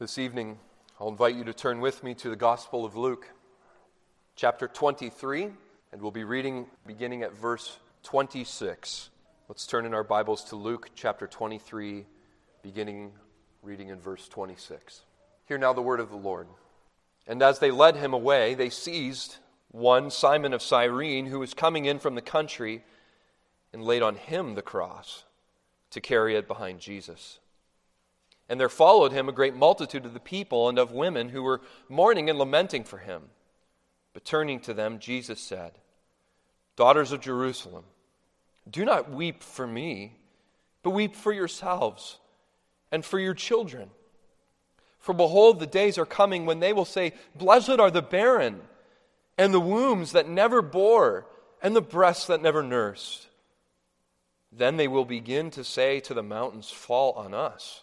This evening, I'll invite you to turn with me to the Gospel of Luke, chapter 23, and we'll be reading beginning at verse 26. Let's turn in our Bibles to Luke chapter 23, beginning reading in verse 26. Hear now the word of the Lord. And as they led him away, they seized one, Simon of Cyrene, who was coming in from the country, and laid on him the cross to carry it behind Jesus. And there followed him a great multitude of the people and of women who were mourning and lamenting for him. But turning to them, Jesus said, Daughters of Jerusalem, do not weep for me, but weep for yourselves and for your children. For behold, the days are coming when they will say, Blessed are the barren, and the wombs that never bore, and the breasts that never nursed. Then they will begin to say to the mountains, Fall on us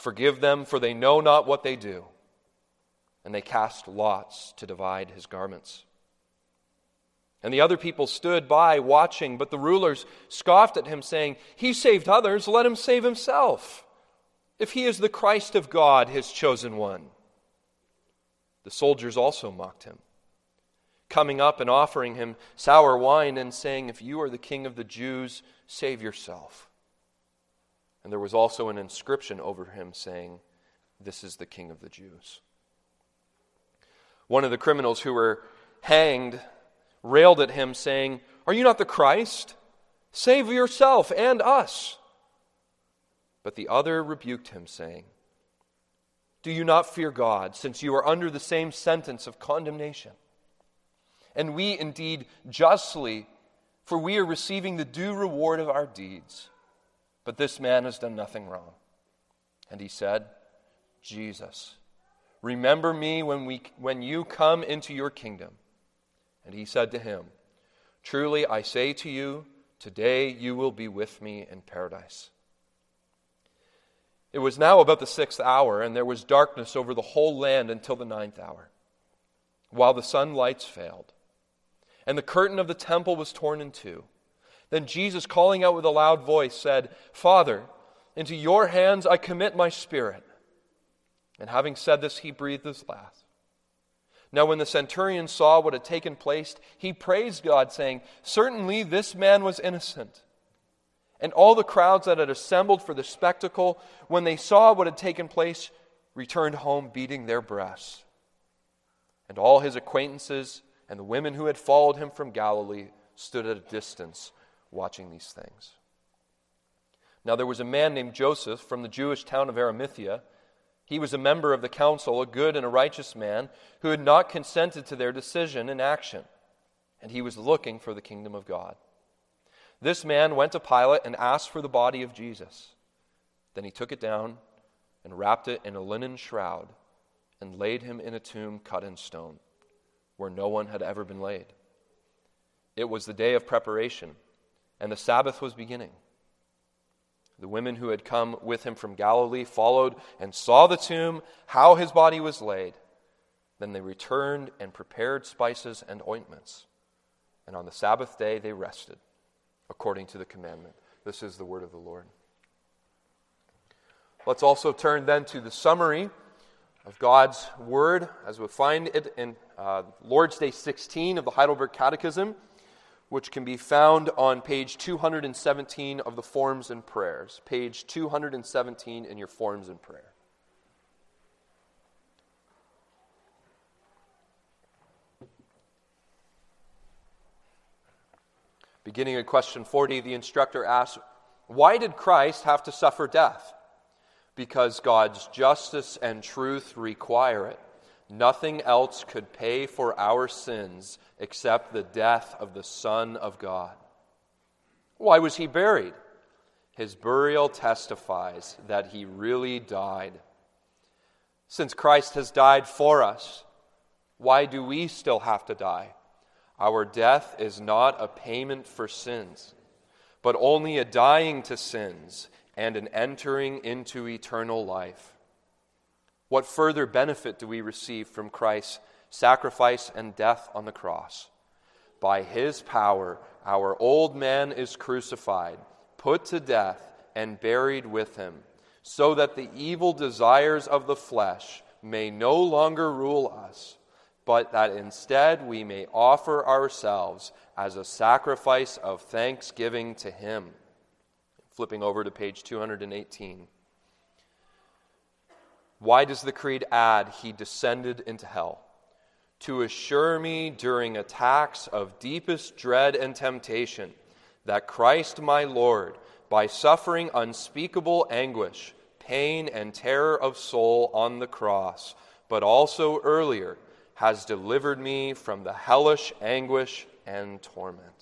Forgive them, for they know not what they do. And they cast lots to divide his garments. And the other people stood by watching, but the rulers scoffed at him, saying, He saved others, let him save himself, if he is the Christ of God, his chosen one. The soldiers also mocked him, coming up and offering him sour wine and saying, If you are the king of the Jews, save yourself. And there was also an inscription over him saying, This is the King of the Jews. One of the criminals who were hanged railed at him, saying, Are you not the Christ? Save yourself and us. But the other rebuked him, saying, Do you not fear God, since you are under the same sentence of condemnation? And we indeed justly, for we are receiving the due reward of our deeds. But this man has done nothing wrong. And he said, Jesus, remember me when, we, when you come into your kingdom. And he said to him, Truly I say to you, today you will be with me in paradise. It was now about the sixth hour, and there was darkness over the whole land until the ninth hour, while the sun lights failed. And the curtain of the temple was torn in two. Then Jesus, calling out with a loud voice, said, Father, into your hands I commit my spirit. And having said this, he breathed his last. Now, when the centurion saw what had taken place, he praised God, saying, Certainly this man was innocent. And all the crowds that had assembled for the spectacle, when they saw what had taken place, returned home beating their breasts. And all his acquaintances and the women who had followed him from Galilee stood at a distance watching these things. Now, there was a man named Joseph from the Jewish town of Arimathea. He was a member of the council, a good and a righteous man, who had not consented to their decision and action, and he was looking for the kingdom of God. This man went to Pilate and asked for the body of Jesus. Then he took it down and wrapped it in a linen shroud and laid him in a tomb cut in stone, where no one had ever been laid. It was the day of preparation and the Sabbath was beginning. The women who had come with him from Galilee followed and saw the tomb, how his body was laid. Then they returned and prepared spices and ointments. And on the Sabbath day they rested, according to the commandment. This is the word of the Lord. Let's also turn then to the summary of God's word as we find it in uh, Lord's Day 16 of the Heidelberg Catechism which can be found on page 217 of the Forms and Prayers. Page 217 in your Forms and Prayer. Beginning at question 40, the instructor asks, Why did Christ have to suffer death? Because God's justice and truth require it. Nothing else could pay for our sins except the death of the Son of God. Why was he buried? His burial testifies that he really died. Since Christ has died for us, why do we still have to die? Our death is not a payment for sins, but only a dying to sins and an entering into eternal life. What further benefit do we receive from Christ's sacrifice and death on the cross? By his power, our old man is crucified, put to death, and buried with him, so that the evil desires of the flesh may no longer rule us but that instead we may offer ourselves as a sacrifice of thanksgiving to Him. Flipping over to page 218. Why does the Creed add, He descended into hell? To assure me during attacks of deepest dread and temptation that Christ my Lord, by suffering unspeakable anguish, pain, and terror of soul on the cross, but also earlier, has delivered me from the hellish anguish and torment.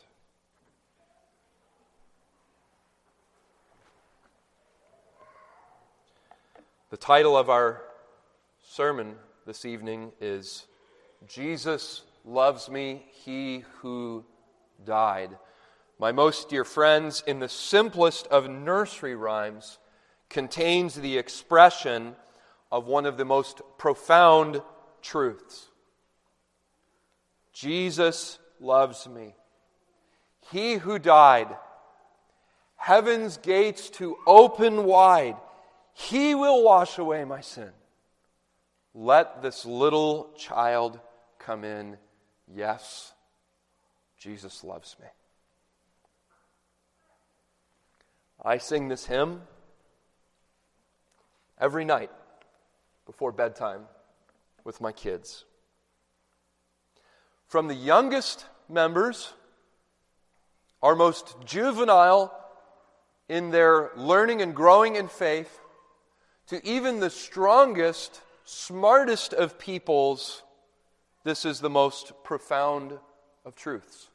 The title of our sermon this evening is Jesus Loves Me, He Who Died. My most dear friends, in the simplest of nursery rhymes, contains the expression of one of the most profound truths. Jesus loves me. He who died, heaven's gates to open wide, he will wash away my sin. Let this little child come in. Yes, Jesus loves me. I sing this hymn every night before bedtime with my kids from the youngest members, our most juvenile in their learning and growing in faith, to even the strongest, smartest of peoples, this is the most profound of truths.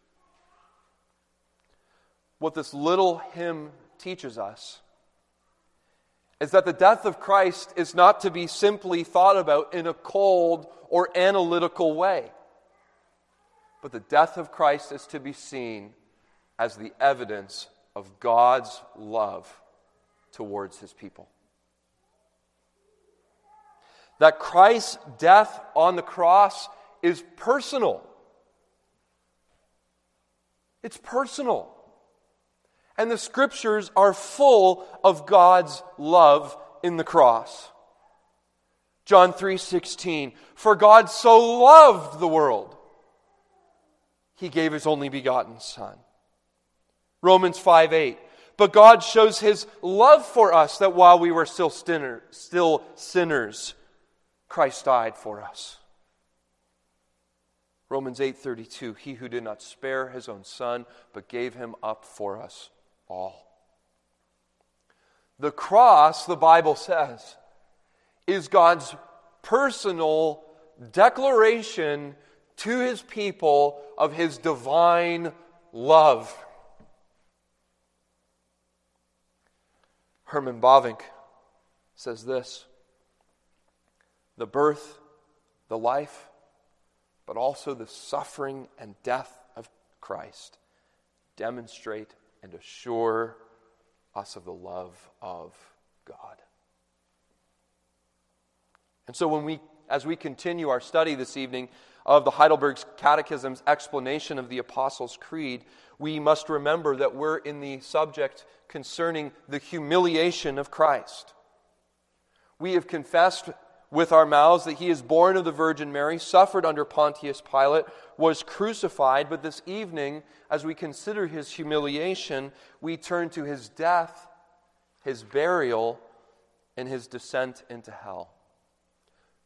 What this little hymn teaches us is that the death of Christ is not to be simply thought about in a cold or analytical way. But the death of Christ is to be seen as the evidence of God's love towards his people. That Christ's death on the cross is personal. It's personal. And the scriptures are full of God's love in the cross. John 3:16 For God so loved the world he gave his only begotten Son. Romans 5 8. But God shows his love for us that while we were still, sinner, still sinners, Christ died for us. Romans 8:32 He who did not spare his own son but gave him up for us all. The cross, the Bible says, is God's personal declaration to his people of his divine love. Herman Bavinck says this the birth, the life, but also the suffering and death of Christ demonstrate and assure us of the love of God. And so when we as we continue our study this evening of the Heidelberg Catechism's explanation of the Apostles' Creed, we must remember that we're in the subject concerning the humiliation of Christ. We have confessed with our mouths that he is born of the Virgin Mary, suffered under Pontius Pilate, was crucified, but this evening, as we consider his humiliation, we turn to his death, his burial, and his descent into hell.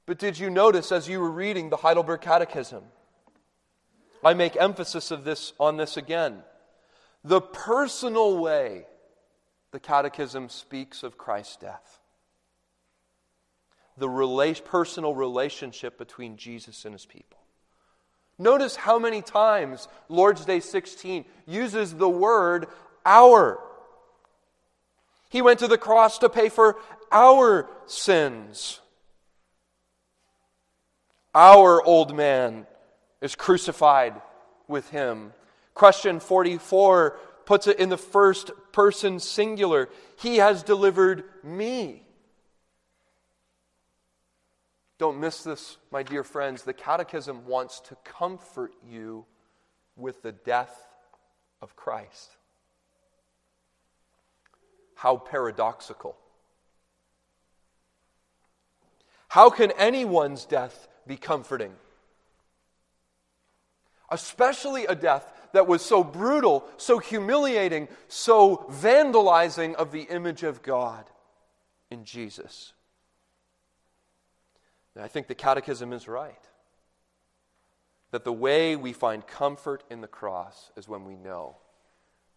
But did you notice as you were reading the Heidelberg Catechism? I make emphasis of this on this again. The personal way the Catechism speaks of Christ's death. The rela- personal relationship between Jesus and his people. Notice how many times Lord's Day 16 uses the word our. He went to the cross to pay for our sins. Our old man is crucified with him. Question 44 puts it in the first person singular. He has delivered me. Don't miss this, my dear friends. The Catechism wants to comfort you with the death of Christ. How paradoxical. How can anyone's death be comforting? Especially a death that was so brutal, so humiliating, so vandalizing of the image of God in Jesus. And I think the Catechism is right. That the way we find comfort in the cross is when we know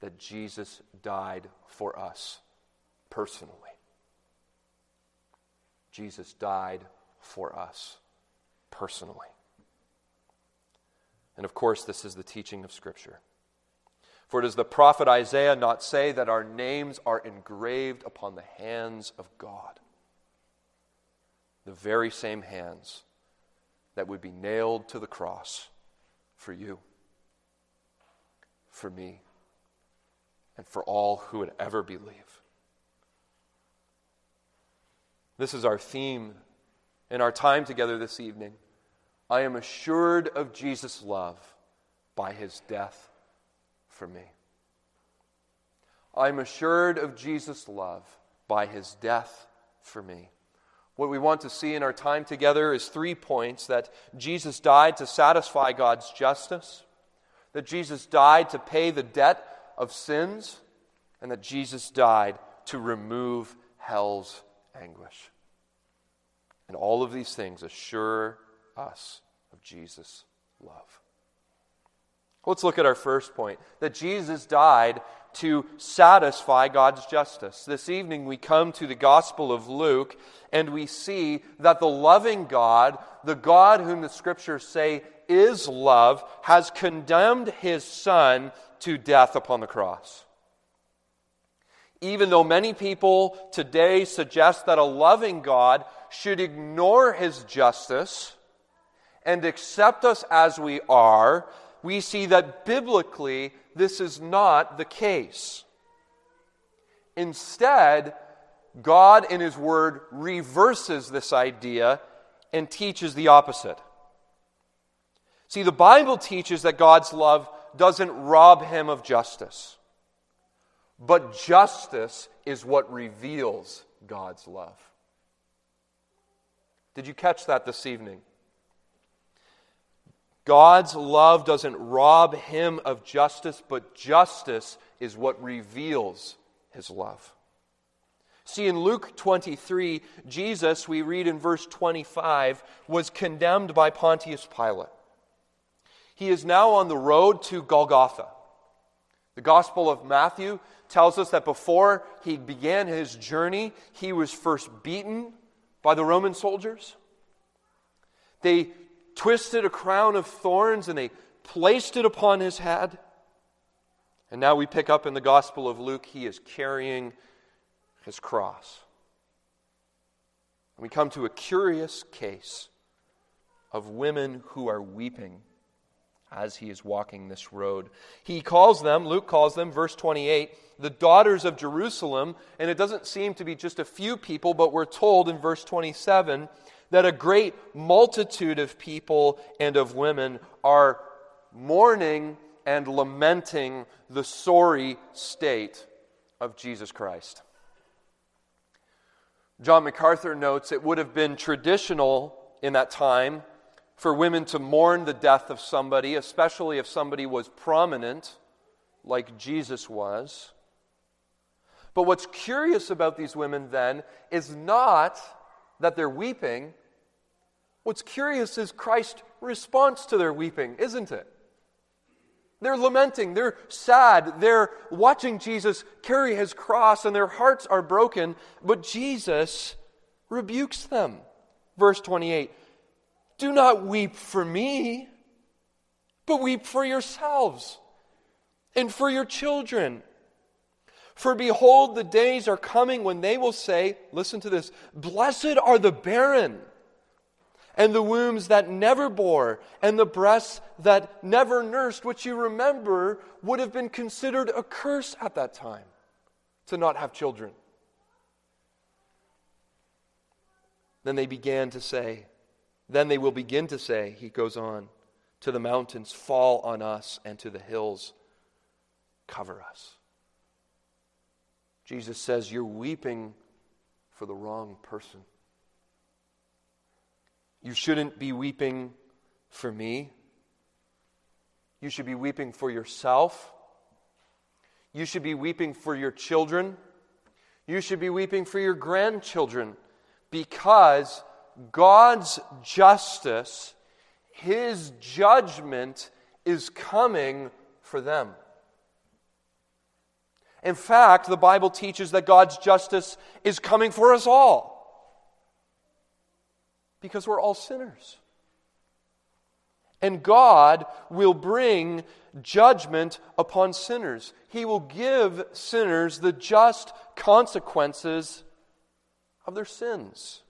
that Jesus died for us personally. Jesus died for us personally. And of course, this is the teaching of Scripture. For does the prophet Isaiah not say that our names are engraved upon the hands of God? The very same hands that would be nailed to the cross for you, for me, and for all who would ever believe. This is our theme in our time together this evening. I am assured of Jesus' love by his death for me. I'm assured of Jesus' love by his death for me. What we want to see in our time together is three points that Jesus died to satisfy God's justice, that Jesus died to pay the debt of sins, and that Jesus died to remove hell's anguish. And all of these things assure us of Jesus' love. Let's look at our first point that Jesus died to satisfy God's justice. This evening we come to the Gospel of Luke and we see that the loving God, the God whom the scriptures say is love, has condemned his Son to death upon the cross. Even though many people today suggest that a loving God should ignore his justice and accept us as we are, we see that biblically this is not the case. Instead, God in His Word reverses this idea and teaches the opposite. See, the Bible teaches that God's love doesn't rob Him of justice, but justice is what reveals God's love. Did you catch that this evening? God's love doesn't rob him of justice, but justice is what reveals his love. See, in Luke 23, Jesus, we read in verse 25, was condemned by Pontius Pilate. He is now on the road to Golgotha. The Gospel of Matthew tells us that before he began his journey, he was first beaten by the Roman soldiers. They twisted a crown of thorns and they placed it upon his head. And now we pick up in the Gospel of Luke, he is carrying his cross. And we come to a curious case of women who are weeping as he is walking this road. He calls them, Luke calls them, verse 28, the daughters of Jerusalem. And it doesn't seem to be just a few people, but we're told in verse 27 that a great multitude of people and of women are mourning and lamenting the sorry state of Jesus Christ. John MacArthur notes it would have been traditional in that time for women to mourn the death of somebody, especially if somebody was prominent, like Jesus was. But what's curious about these women then is not that they're weeping, What's curious is Christ's response to their weeping, isn't it? They're lamenting, they're sad, they're watching Jesus carry his cross, and their hearts are broken, but Jesus rebukes them. Verse 28 Do not weep for me, but weep for yourselves and for your children. For behold, the days are coming when they will say, Listen to this, blessed are the barren and the wombs that never bore, and the breasts that never nursed, which you remember would have been considered a curse at that time to not have children. Then they began to say, then they will begin to say, he goes on, to the mountains, fall on us, and to the hills, cover us. Jesus says, You're weeping for the wrong person. You shouldn't be weeping for me. You should be weeping for yourself. You should be weeping for your children. You should be weeping for your grandchildren because God's justice, His judgment, is coming for them. In fact, the Bible teaches that God's justice is coming for us all because we're all sinners. And God will bring judgment upon sinners. He will give sinners the just consequences of their sins.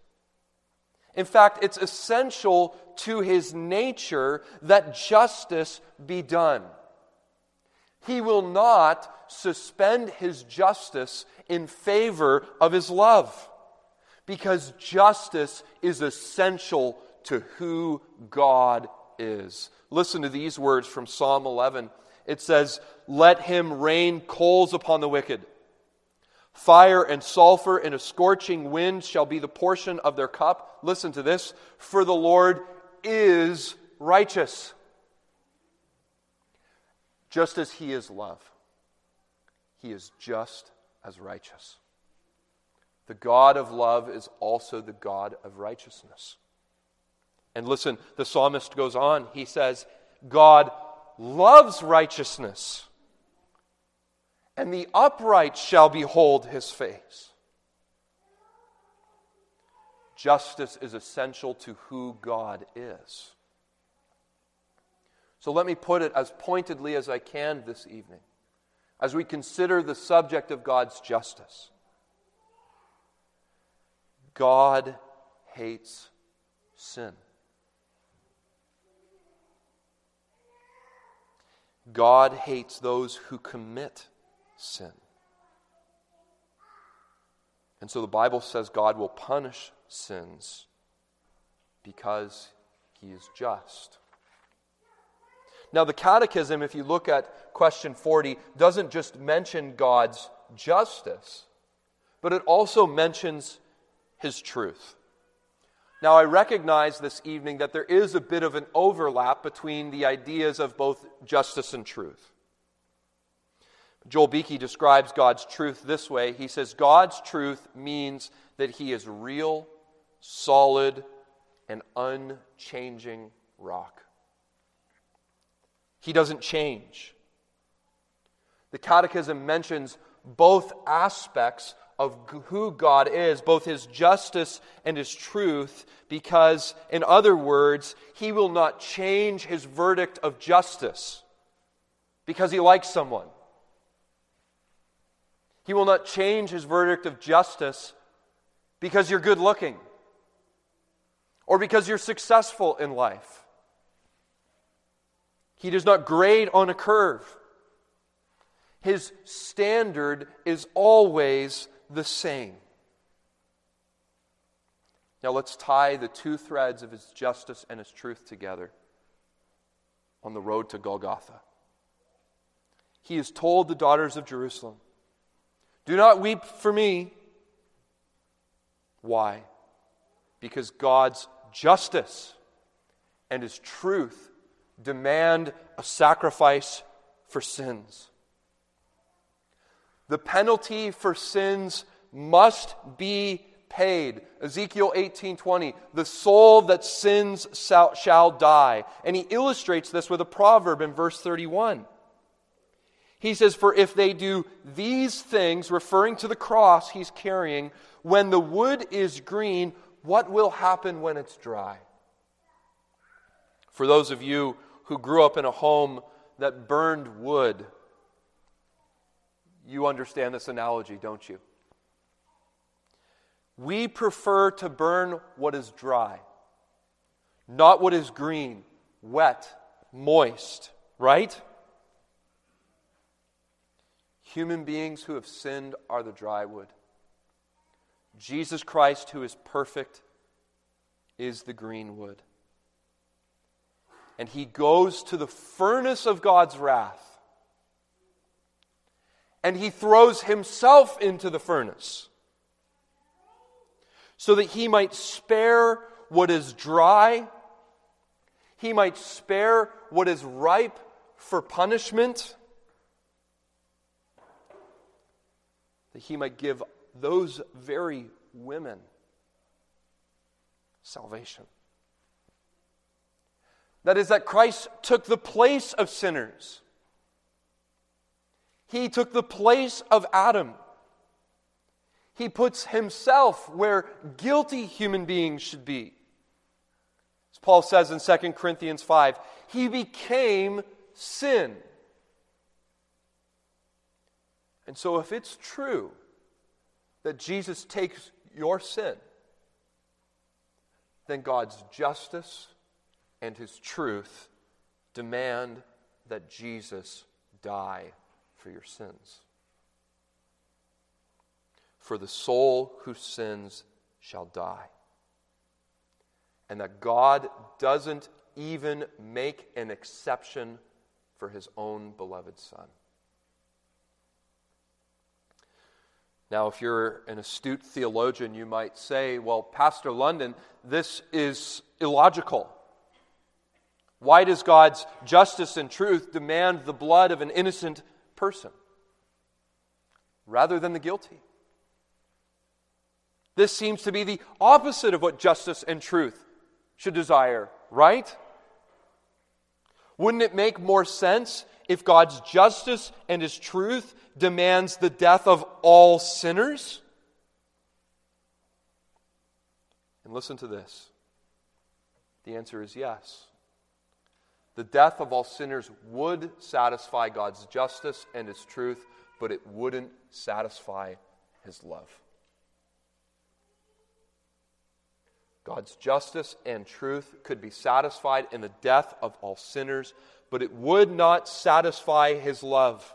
In fact, it's essential to his nature that justice be done. He will not suspend his justice in favor of his love because justice is essential to who God is. Listen to these words from Psalm 11. It says, Let him rain coals upon the wicked. Fire and sulfur and a scorching wind shall be the portion of their cup. Listen to this. For the Lord is righteous, just as he is love. He is just as righteous. The God of love is also the God of righteousness. And listen, the psalmist goes on. He says, God loves righteousness, and the upright shall behold his face. Justice is essential to who God is. So let me put it as pointedly as I can this evening as we consider the subject of God's justice. God hates sin. God hates those who commit sin. And so the Bible says God will punish sins because he is just. Now, the Catechism, if you look at question 40, doesn't just mention God's justice, but it also mentions his truth. Now, I recognize this evening that there is a bit of an overlap between the ideas of both justice and truth. Joel Beeke describes God's truth this way He says, God's truth means that He is real, solid, and unchanging rock. He doesn't change. The Catechism mentions both aspects of who God is, both his justice and his truth, because, in other words, he will not change his verdict of justice because he likes someone. He will not change his verdict of justice because you're good looking or because you're successful in life. He does not grade on a curve. His standard is always the same. Now let's tie the two threads of his justice and his truth together on the road to Golgotha. He has told the daughters of Jerusalem, Do not weep for me. Why? Because God's justice and his truth demand a sacrifice for sins. The penalty for sins must be paid. Ezekiel 18:20, the soul that sins shall die. And he illustrates this with a proverb in verse 31. He says, For if they do these things, referring to the cross he's carrying, when the wood is green, what will happen when it's dry? For those of you who grew up in a home that burned wood, you understand this analogy, don't you? We prefer to burn what is dry. not what is green, wet, moist, right? Human beings who have sinned are the dry wood. Jesus Christ, who is perfect, is the green wood. And he goes to the furnace of God's wrath. And he throws himself into the furnace so that he might spare what is dry, he might spare what is ripe for punishment, that he might give those very women salvation. That is, that Christ took the place of sinners. He took the place of Adam. He puts himself where guilty human beings should be. As Paul says in 2 Corinthians 5, he became sin. And so, if it's true that Jesus takes your sin, then God's justice and his truth demand that Jesus die for your sins. For the soul who sins shall die. And that God doesn't even make an exception for his own beloved Son. Now, if you're an astute theologian, you might say, well, Pastor London, this is illogical. Why does God's justice and truth demand the blood of an innocent person rather than the guilty? This seems to be the opposite of what justice and truth should desire, right? Wouldn't it make more sense if God's justice and his truth demands the death of all sinners? And listen to this. The answer is yes. The death of all sinners would satisfy God's justice and his truth, but it wouldn't satisfy his love. God's justice and truth could be satisfied in the death of all sinners, but it would not satisfy his love.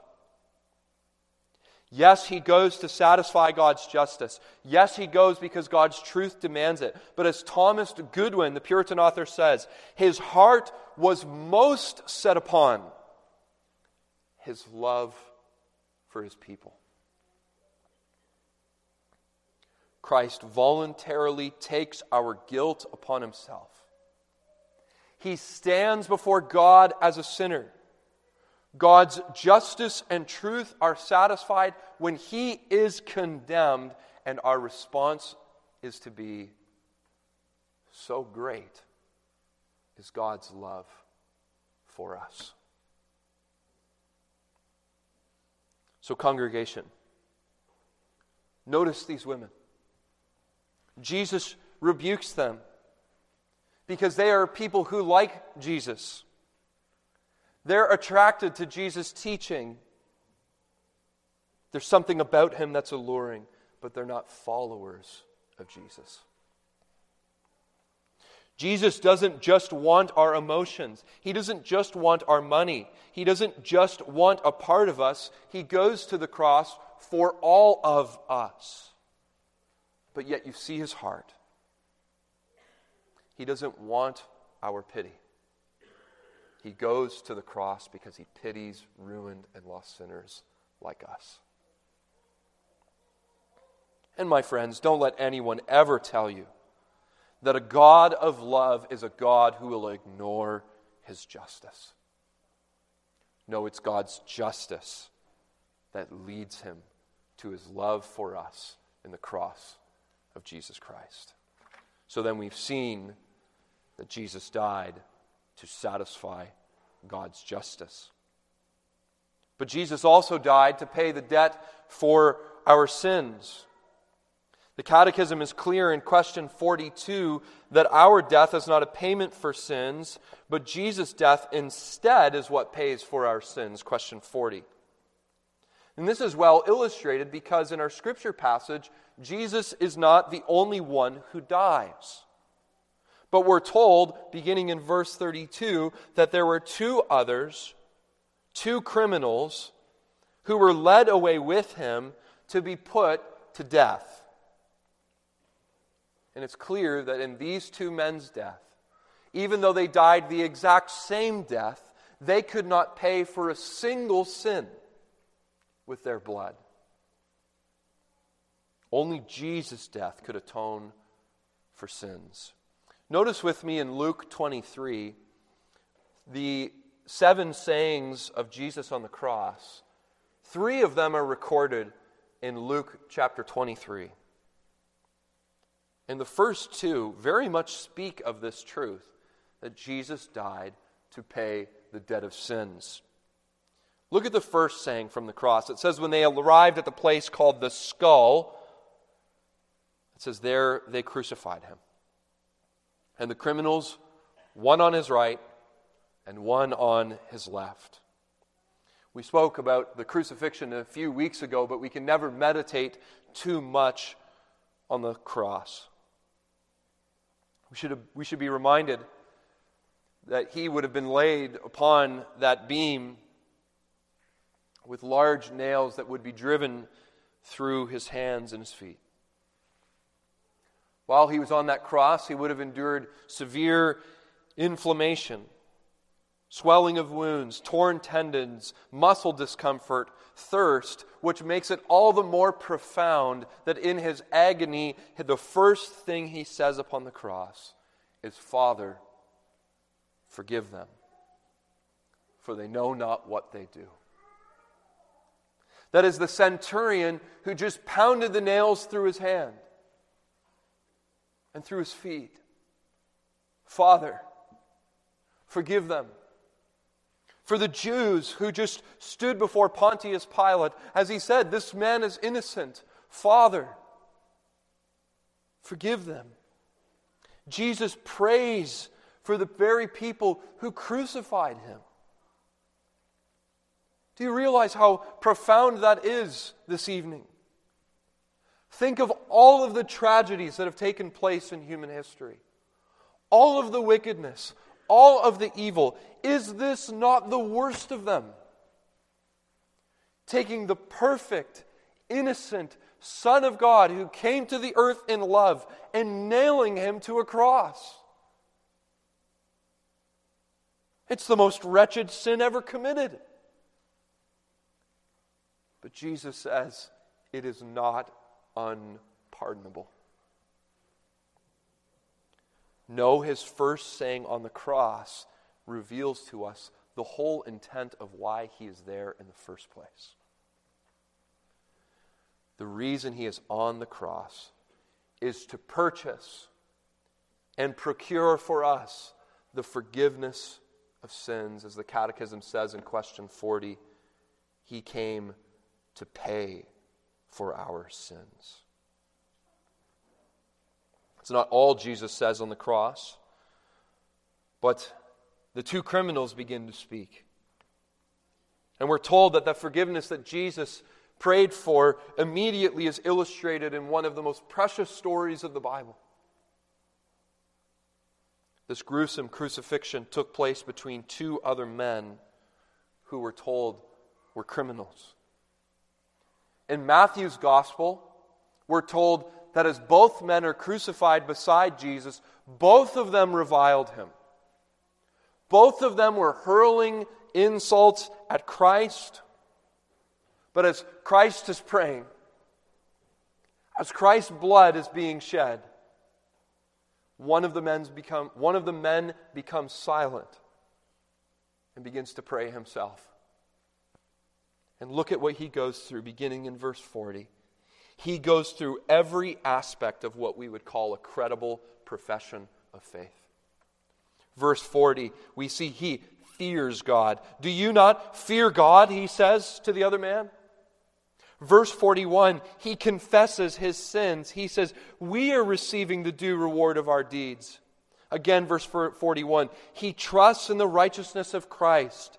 Yes, he goes to satisfy God's justice. Yes, he goes because God's truth demands it. But as Thomas Goodwin, the Puritan author, says, his heart was most set upon his love for his people. Christ voluntarily takes our guilt upon himself. He stands before God as a sinner. God's justice and truth are satisfied when he is condemned, and our response is to be so great is God's love for us. So, congregation, notice these women. Jesus rebukes them because they are people who like Jesus. They're attracted to Jesus' teaching. There's something about him that's alluring, but they're not followers of Jesus. Jesus doesn't just want our emotions. He doesn't just want our money. He doesn't just want a part of us. He goes to the cross for all of us but yet you see his heart. He doesn't want our pity. He goes to the cross because he pities ruined and lost sinners like us. And my friends, don't let anyone ever tell you that a God of love is a God who will ignore his justice. No, it's God's justice that leads him to his love for us in the cross of Jesus Christ. So then we've seen that Jesus died to satisfy God's justice. But Jesus also died to pay the debt for our sins. The Catechism is clear in question 42 that our death is not a payment for sins, but Jesus' death instead is what pays for our sins. Question 40. And this is well illustrated because in our scripture passage, Jesus is not the only one who dies. But we're told, beginning in verse 32, that there were two others, two criminals, who were led away with him to be put to death. And it's clear that in these two men's death, even though they died the exact same death, they could not pay for a single sin with their blood. Only Jesus' death could atone for sins. Notice with me in Luke 23 the seven sayings of Jesus on the cross. Three of them are recorded in Luke chapter 23. And the first two very much speak of this truth that Jesus died to pay the debt of sins. Look at the first saying from the cross. It says, When they arrived at the place called the skull, it says, There they crucified him. And the criminals, one on his right and one on his left. We spoke about the crucifixion a few weeks ago, but we can never meditate too much on the cross. We should, have, we should be reminded that he would have been laid upon that beam with large nails that would be driven through his hands and his feet. While he was on that cross, he would have endured severe inflammation, swelling of wounds, torn tendons, muscle discomfort, thirst, which makes it all the more profound that in his agony, the first thing he says upon the cross is, Father, forgive them, for they know not what they do. That is the centurion who just pounded the nails through his hand and through his feet. Father, forgive them. For the Jews who just stood before Pontius Pilate, as he said, This man is innocent. Father, forgive them. Jesus prays for the very people who crucified him. Do you realize how profound that is this evening? Think of all of the tragedies that have taken place in human history, all of the wickedness, all of the evil. Is this not the worst of them? Taking the perfect, innocent Son of God who came to the earth in love and nailing him to a cross. It's the most wretched sin ever committed. But Jesus says it is not unpardonable. No, his first saying on the cross reveals to us the whole intent of why he is there in the first place. The reason he is on the cross is to purchase and procure for us the forgiveness of sins. As the Catechism says in question 40, he came to pay for our sins. It's not all Jesus says on the cross, but the two criminals begin to speak. And we're told that the forgiveness that Jesus prayed for immediately is illustrated in one of the most precious stories of the Bible. This gruesome crucifixion took place between two other men who were told were criminals. In Matthew's gospel, we're told that as both men are crucified beside Jesus, both of them reviled him. Both of them were hurling insults at Christ. But as Christ is praying, as Christ's blood is being shed, one of the men become one of the men becomes silent and begins to pray himself. And look at what he goes through, beginning in verse 40. He goes through every aspect of what we would call a credible profession of faith. Verse 40, we see he fears God. Do you not fear God? He says to the other man. Verse 41, he confesses his sins. He says, We are receiving the due reward of our deeds. Again, verse 41, he trusts in the righteousness of Christ.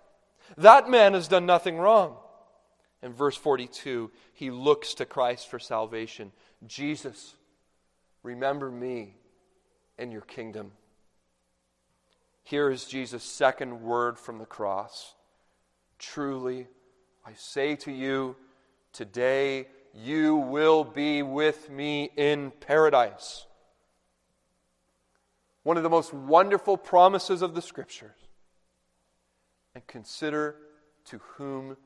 That man has done nothing wrong. In verse 42, he looks to Christ for salvation. Jesus, remember me in your kingdom. Here is Jesus' second word from the cross. Truly, I say to you, today you will be with me in paradise. One of the most wonderful promises of the Scriptures. And consider to whom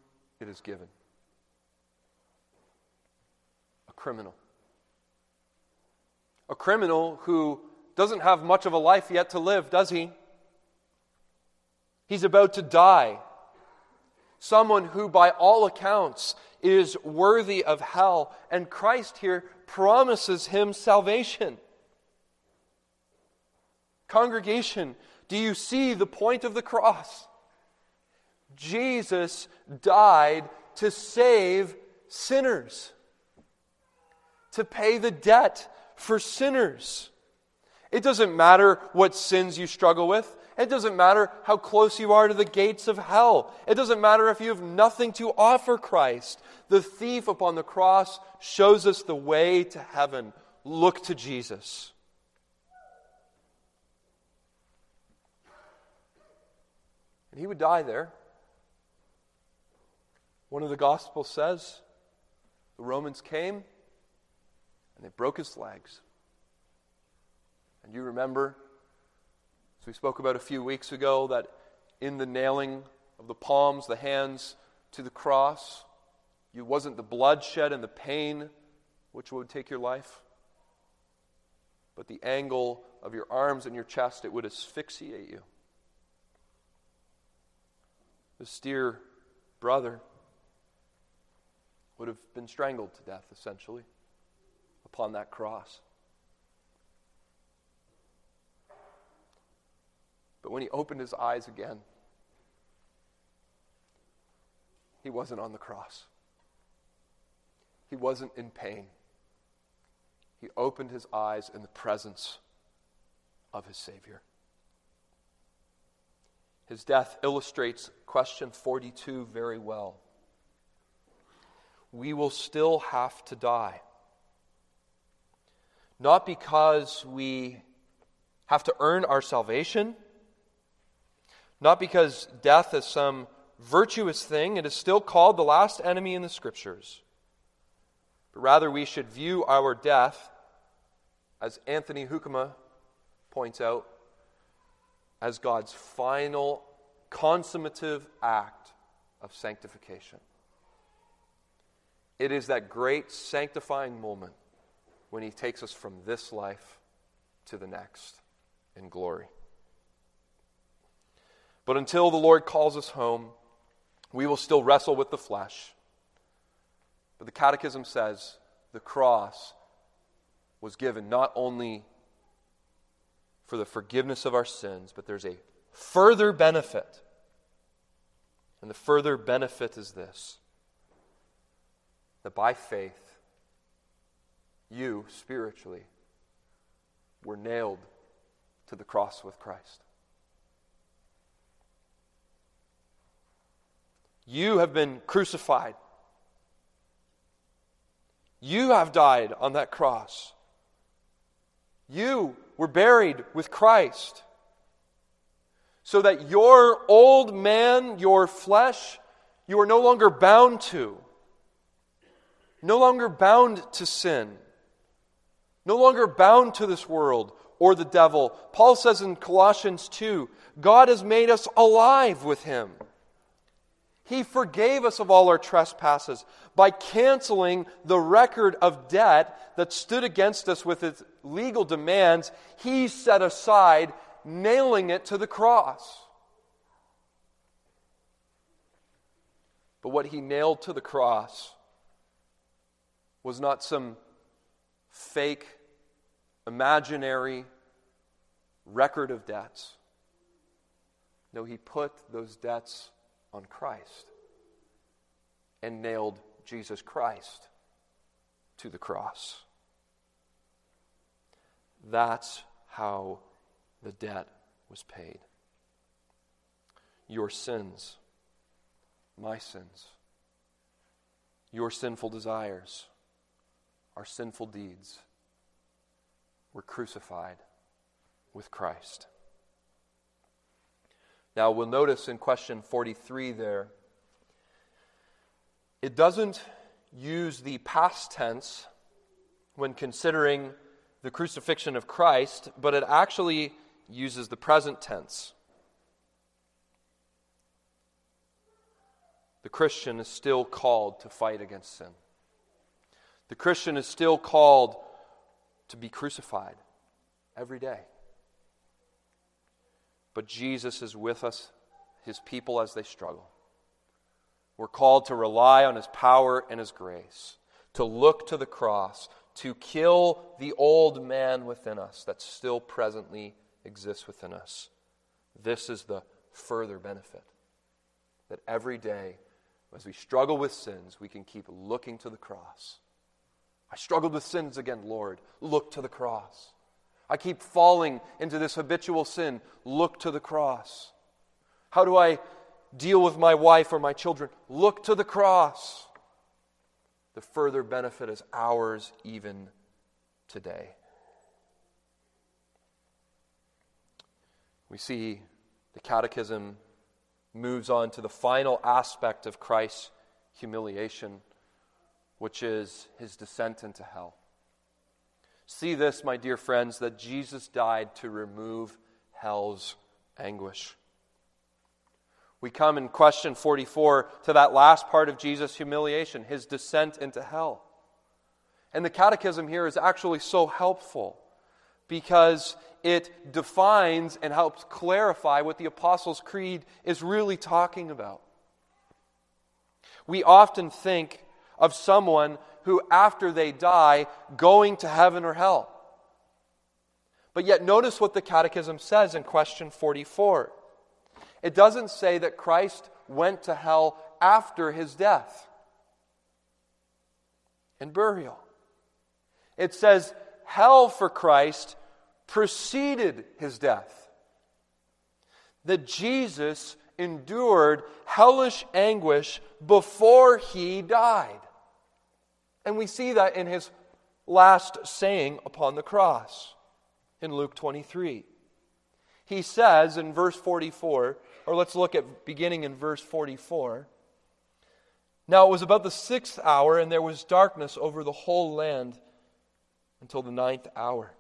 it is given a criminal. A criminal who doesn't have much of a life yet to live, does he? He's about to die. Someone who, by all accounts, is worthy of hell. And Christ here promises him salvation. Congregation, do you see the point of the cross? Jesus died to save sinners, to pay the debt for sinners. It doesn't matter what sins you struggle with. It doesn't matter how close you are to the gates of hell. It doesn't matter if you have nothing to offer Christ. The thief upon the cross shows us the way to heaven. Look to Jesus. And he would die there. One of the Gospels says the Romans came and they broke his legs. And you remember, as we spoke about a few weeks ago, that in the nailing of the palms, the hands to the cross, it wasn't the bloodshed and the pain which would take your life, but the angle of your arms and your chest, it would asphyxiate you. This dear brother would have been strangled to death, essentially, upon that cross. But when he opened his eyes again, he wasn't on the cross. He wasn't in pain. He opened his eyes in the presence of his Savior. His death illustrates question 42 very well. We will still have to die. Not because we have to earn our salvation not because death is some virtuous thing, it is still called the last enemy in the Scriptures. But rather, we should view our death, as Anthony Hoekema points out, as God's final consummative act of sanctification. It is that great sanctifying moment when He takes us from this life to the next in glory. But until the Lord calls us home, we will still wrestle with the flesh. But the Catechism says the cross was given not only for the forgiveness of our sins, but there's a further benefit. And the further benefit is this that by faith, you spiritually were nailed to the cross with Christ. You have been crucified. You have died on that cross. You were buried with Christ. So that your old man, your flesh, you are no longer bound to. No longer bound to sin. No longer bound to this world or the devil. Paul says in Colossians 2 God has made us alive with him. He forgave us of all our trespasses by canceling the record of debt that stood against us with its legal demands. He set aside, nailing it to the cross. But what he nailed to the cross was not some fake, imaginary record of debts. No, he put those debts on Christ and nailed Jesus Christ to the cross. That's how the debt was paid. Your sins, my sins, your sinful desires, our sinful deeds were crucified with Christ. Now, we'll notice in question 43 there, it doesn't use the past tense when considering the crucifixion of Christ, but it actually uses the present tense. The Christian is still called to fight against sin. The Christian is still called to be crucified every day. But Jesus is with us, his people, as they struggle. We're called to rely on his power and his grace, to look to the cross, to kill the old man within us that still presently exists within us. This is the further benefit that every day, as we struggle with sins, we can keep looking to the cross. I struggled with sins again, Lord. Look to the cross. I keep falling into this habitual sin. Look to the cross. How do I deal with my wife or my children? Look to the cross. The further benefit is ours even today. We see the Catechism moves on to the final aspect of Christ's humiliation, which is his descent into hell. See this, my dear friends, that Jesus died to remove hell's anguish. We come in question 44 to that last part of Jesus' humiliation, his descent into hell. And the catechism here is actually so helpful because it defines and helps clarify what the Apostles' Creed is really talking about. We often think of someone who, after they die, going to heaven or hell. But yet, notice what the Catechism says in question 44. It doesn't say that Christ went to hell after his death and burial. It says hell for Christ preceded his death. That Jesus endured hellish anguish before he died. And we see that in his last saying upon the cross in Luke 23. He says in verse 44, or let's look at beginning in verse 44. Now it was about the sixth hour, and there was darkness over the whole land until the ninth hour.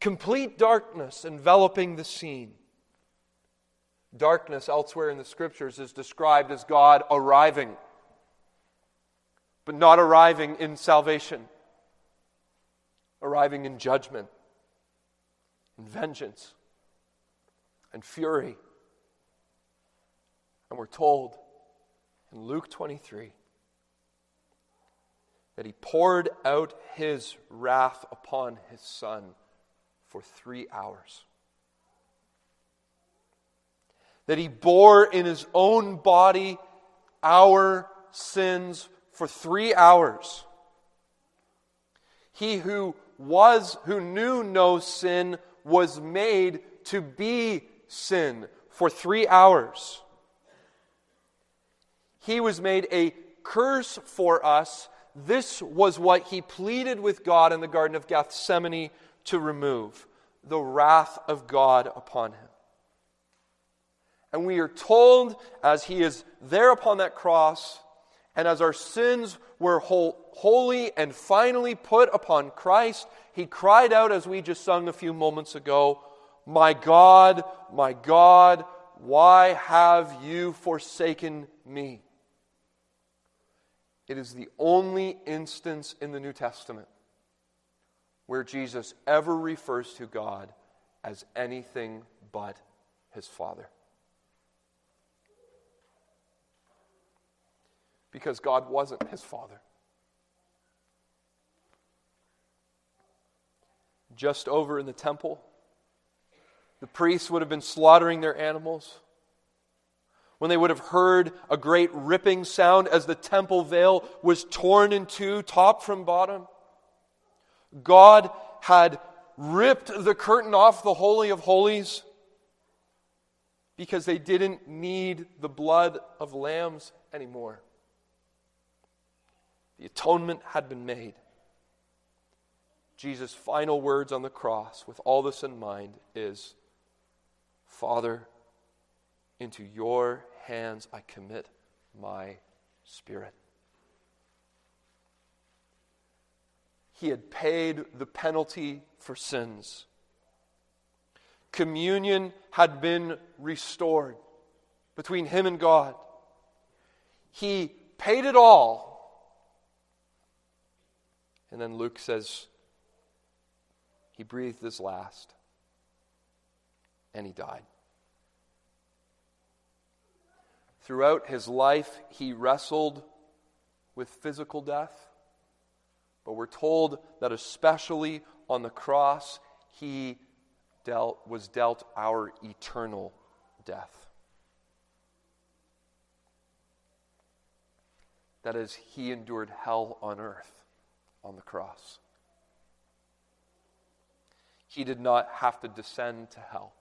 Complete darkness enveloping the scene. Darkness elsewhere in the scriptures is described as God arriving, but not arriving in salvation, arriving in judgment, in vengeance, and fury. And we're told in Luke 23 that he poured out his wrath upon his son for three hours. That he bore in his own body our sins for three hours. He who was, who knew no sin, was made to be sin for three hours. He was made a curse for us. This was what he pleaded with God in the Garden of Gethsemane to remove the wrath of God upon him. And we are told as he is there upon that cross, and as our sins were whole, and finally put upon Christ, he cried out, as we just sung a few moments ago, My God, my God, why have you forsaken me? It is the only instance in the New Testament where Jesus ever refers to God as anything but his Father. Because God wasn't his Father. Just over in the temple, the priests would have been slaughtering their animals when they would have heard a great ripping sound as the temple veil was torn in two, top from bottom. God had ripped the curtain off the Holy of Holies because they didn't need the blood of lambs anymore. The atonement had been made. Jesus' final words on the cross, with all this in mind, is Father, Into your hands I commit my spirit. He had paid the penalty for sins. Communion had been restored between him and God. He paid it all. And then Luke says, he breathed his last and he died. Throughout his life, he wrestled with physical death, but we're told that especially on the cross, he dealt, was dealt our eternal death. That is, he endured hell on earth on the cross. He did not have to descend to hell.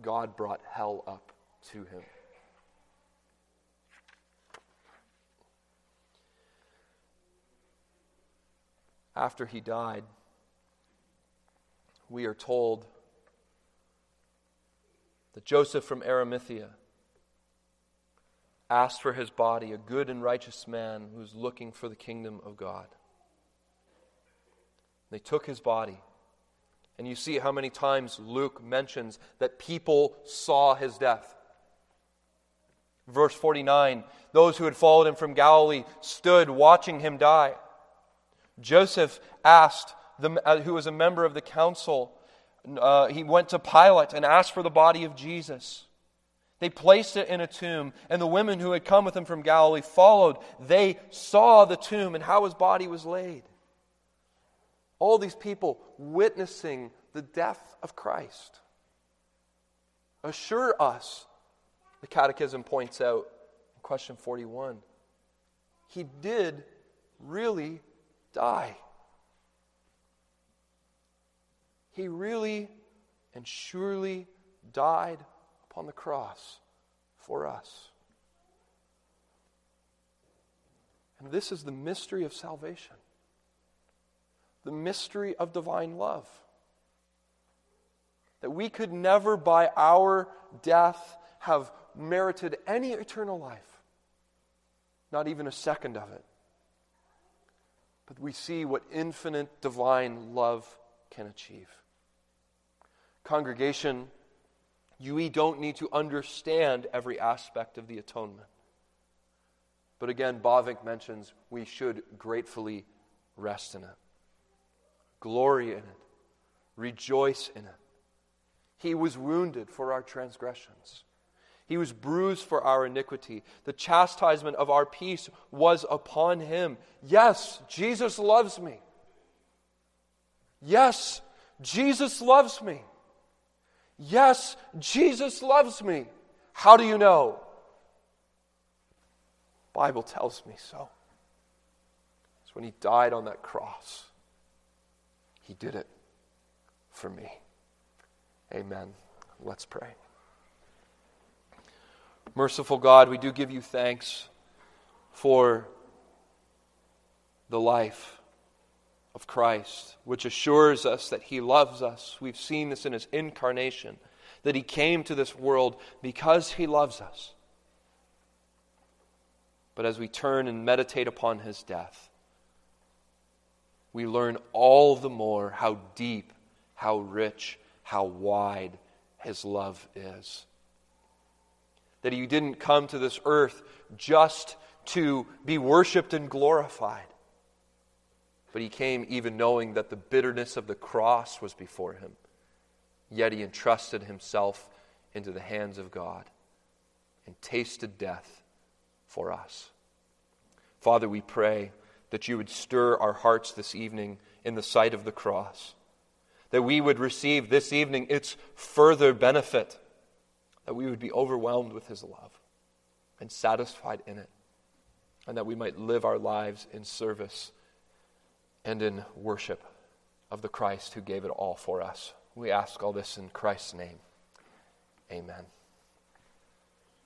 God brought hell up to him. After he died, we are told that Joseph from Arimathea asked for his body, a good and righteous man who was looking for the kingdom of God. They took his body. And you see how many times Luke mentions that people saw his death. Verse 49 those who had followed him from Galilee stood watching him die. Joseph asked, the, uh, who was a member of the council, uh, he went to Pilate and asked for the body of Jesus. They placed it in a tomb, and the women who had come with him from Galilee followed. They saw the tomb and how his body was laid. All these people witnessing the death of Christ. Assure us, the Catechism points out in question 41, he did really die. He really and surely died upon the cross for us. And this is the mystery of salvation the mystery of divine love. That we could never, by our death, have merited any eternal life, not even a second of it. But we see what infinite divine love can achieve. Congregation, you don't need to understand every aspect of the atonement. But again, Bavinck mentions we should gratefully rest in it glory in it, rejoice in it. He was wounded for our transgressions. He was bruised for our iniquity. The chastisement of our peace was upon him. Yes, Jesus loves me. Yes, Jesus loves me. Yes, Jesus loves me. How do you know? Bible tells me so. It's when he died on that cross. He did it for me. Amen. Let's pray. Merciful God, we do give you thanks for the life of Christ, which assures us that he loves us. We've seen this in his incarnation, that he came to this world because he loves us. But as we turn and meditate upon his death, we learn all the more how deep, how rich, how wide His love is. That He didn't come to this earth just to be worshiped and glorified, but He came even knowing that the bitterness of the cross was before Him. Yet He entrusted Himself into the hands of God and tasted death for us. Father, we pray that you would stir our hearts this evening in the sight of the cross. That we would receive this evening its further benefit. That we would be overwhelmed with his love and satisfied in it. And that we might live our lives in service and in worship of the Christ who gave it all for us. We ask all this in Christ's name. Amen.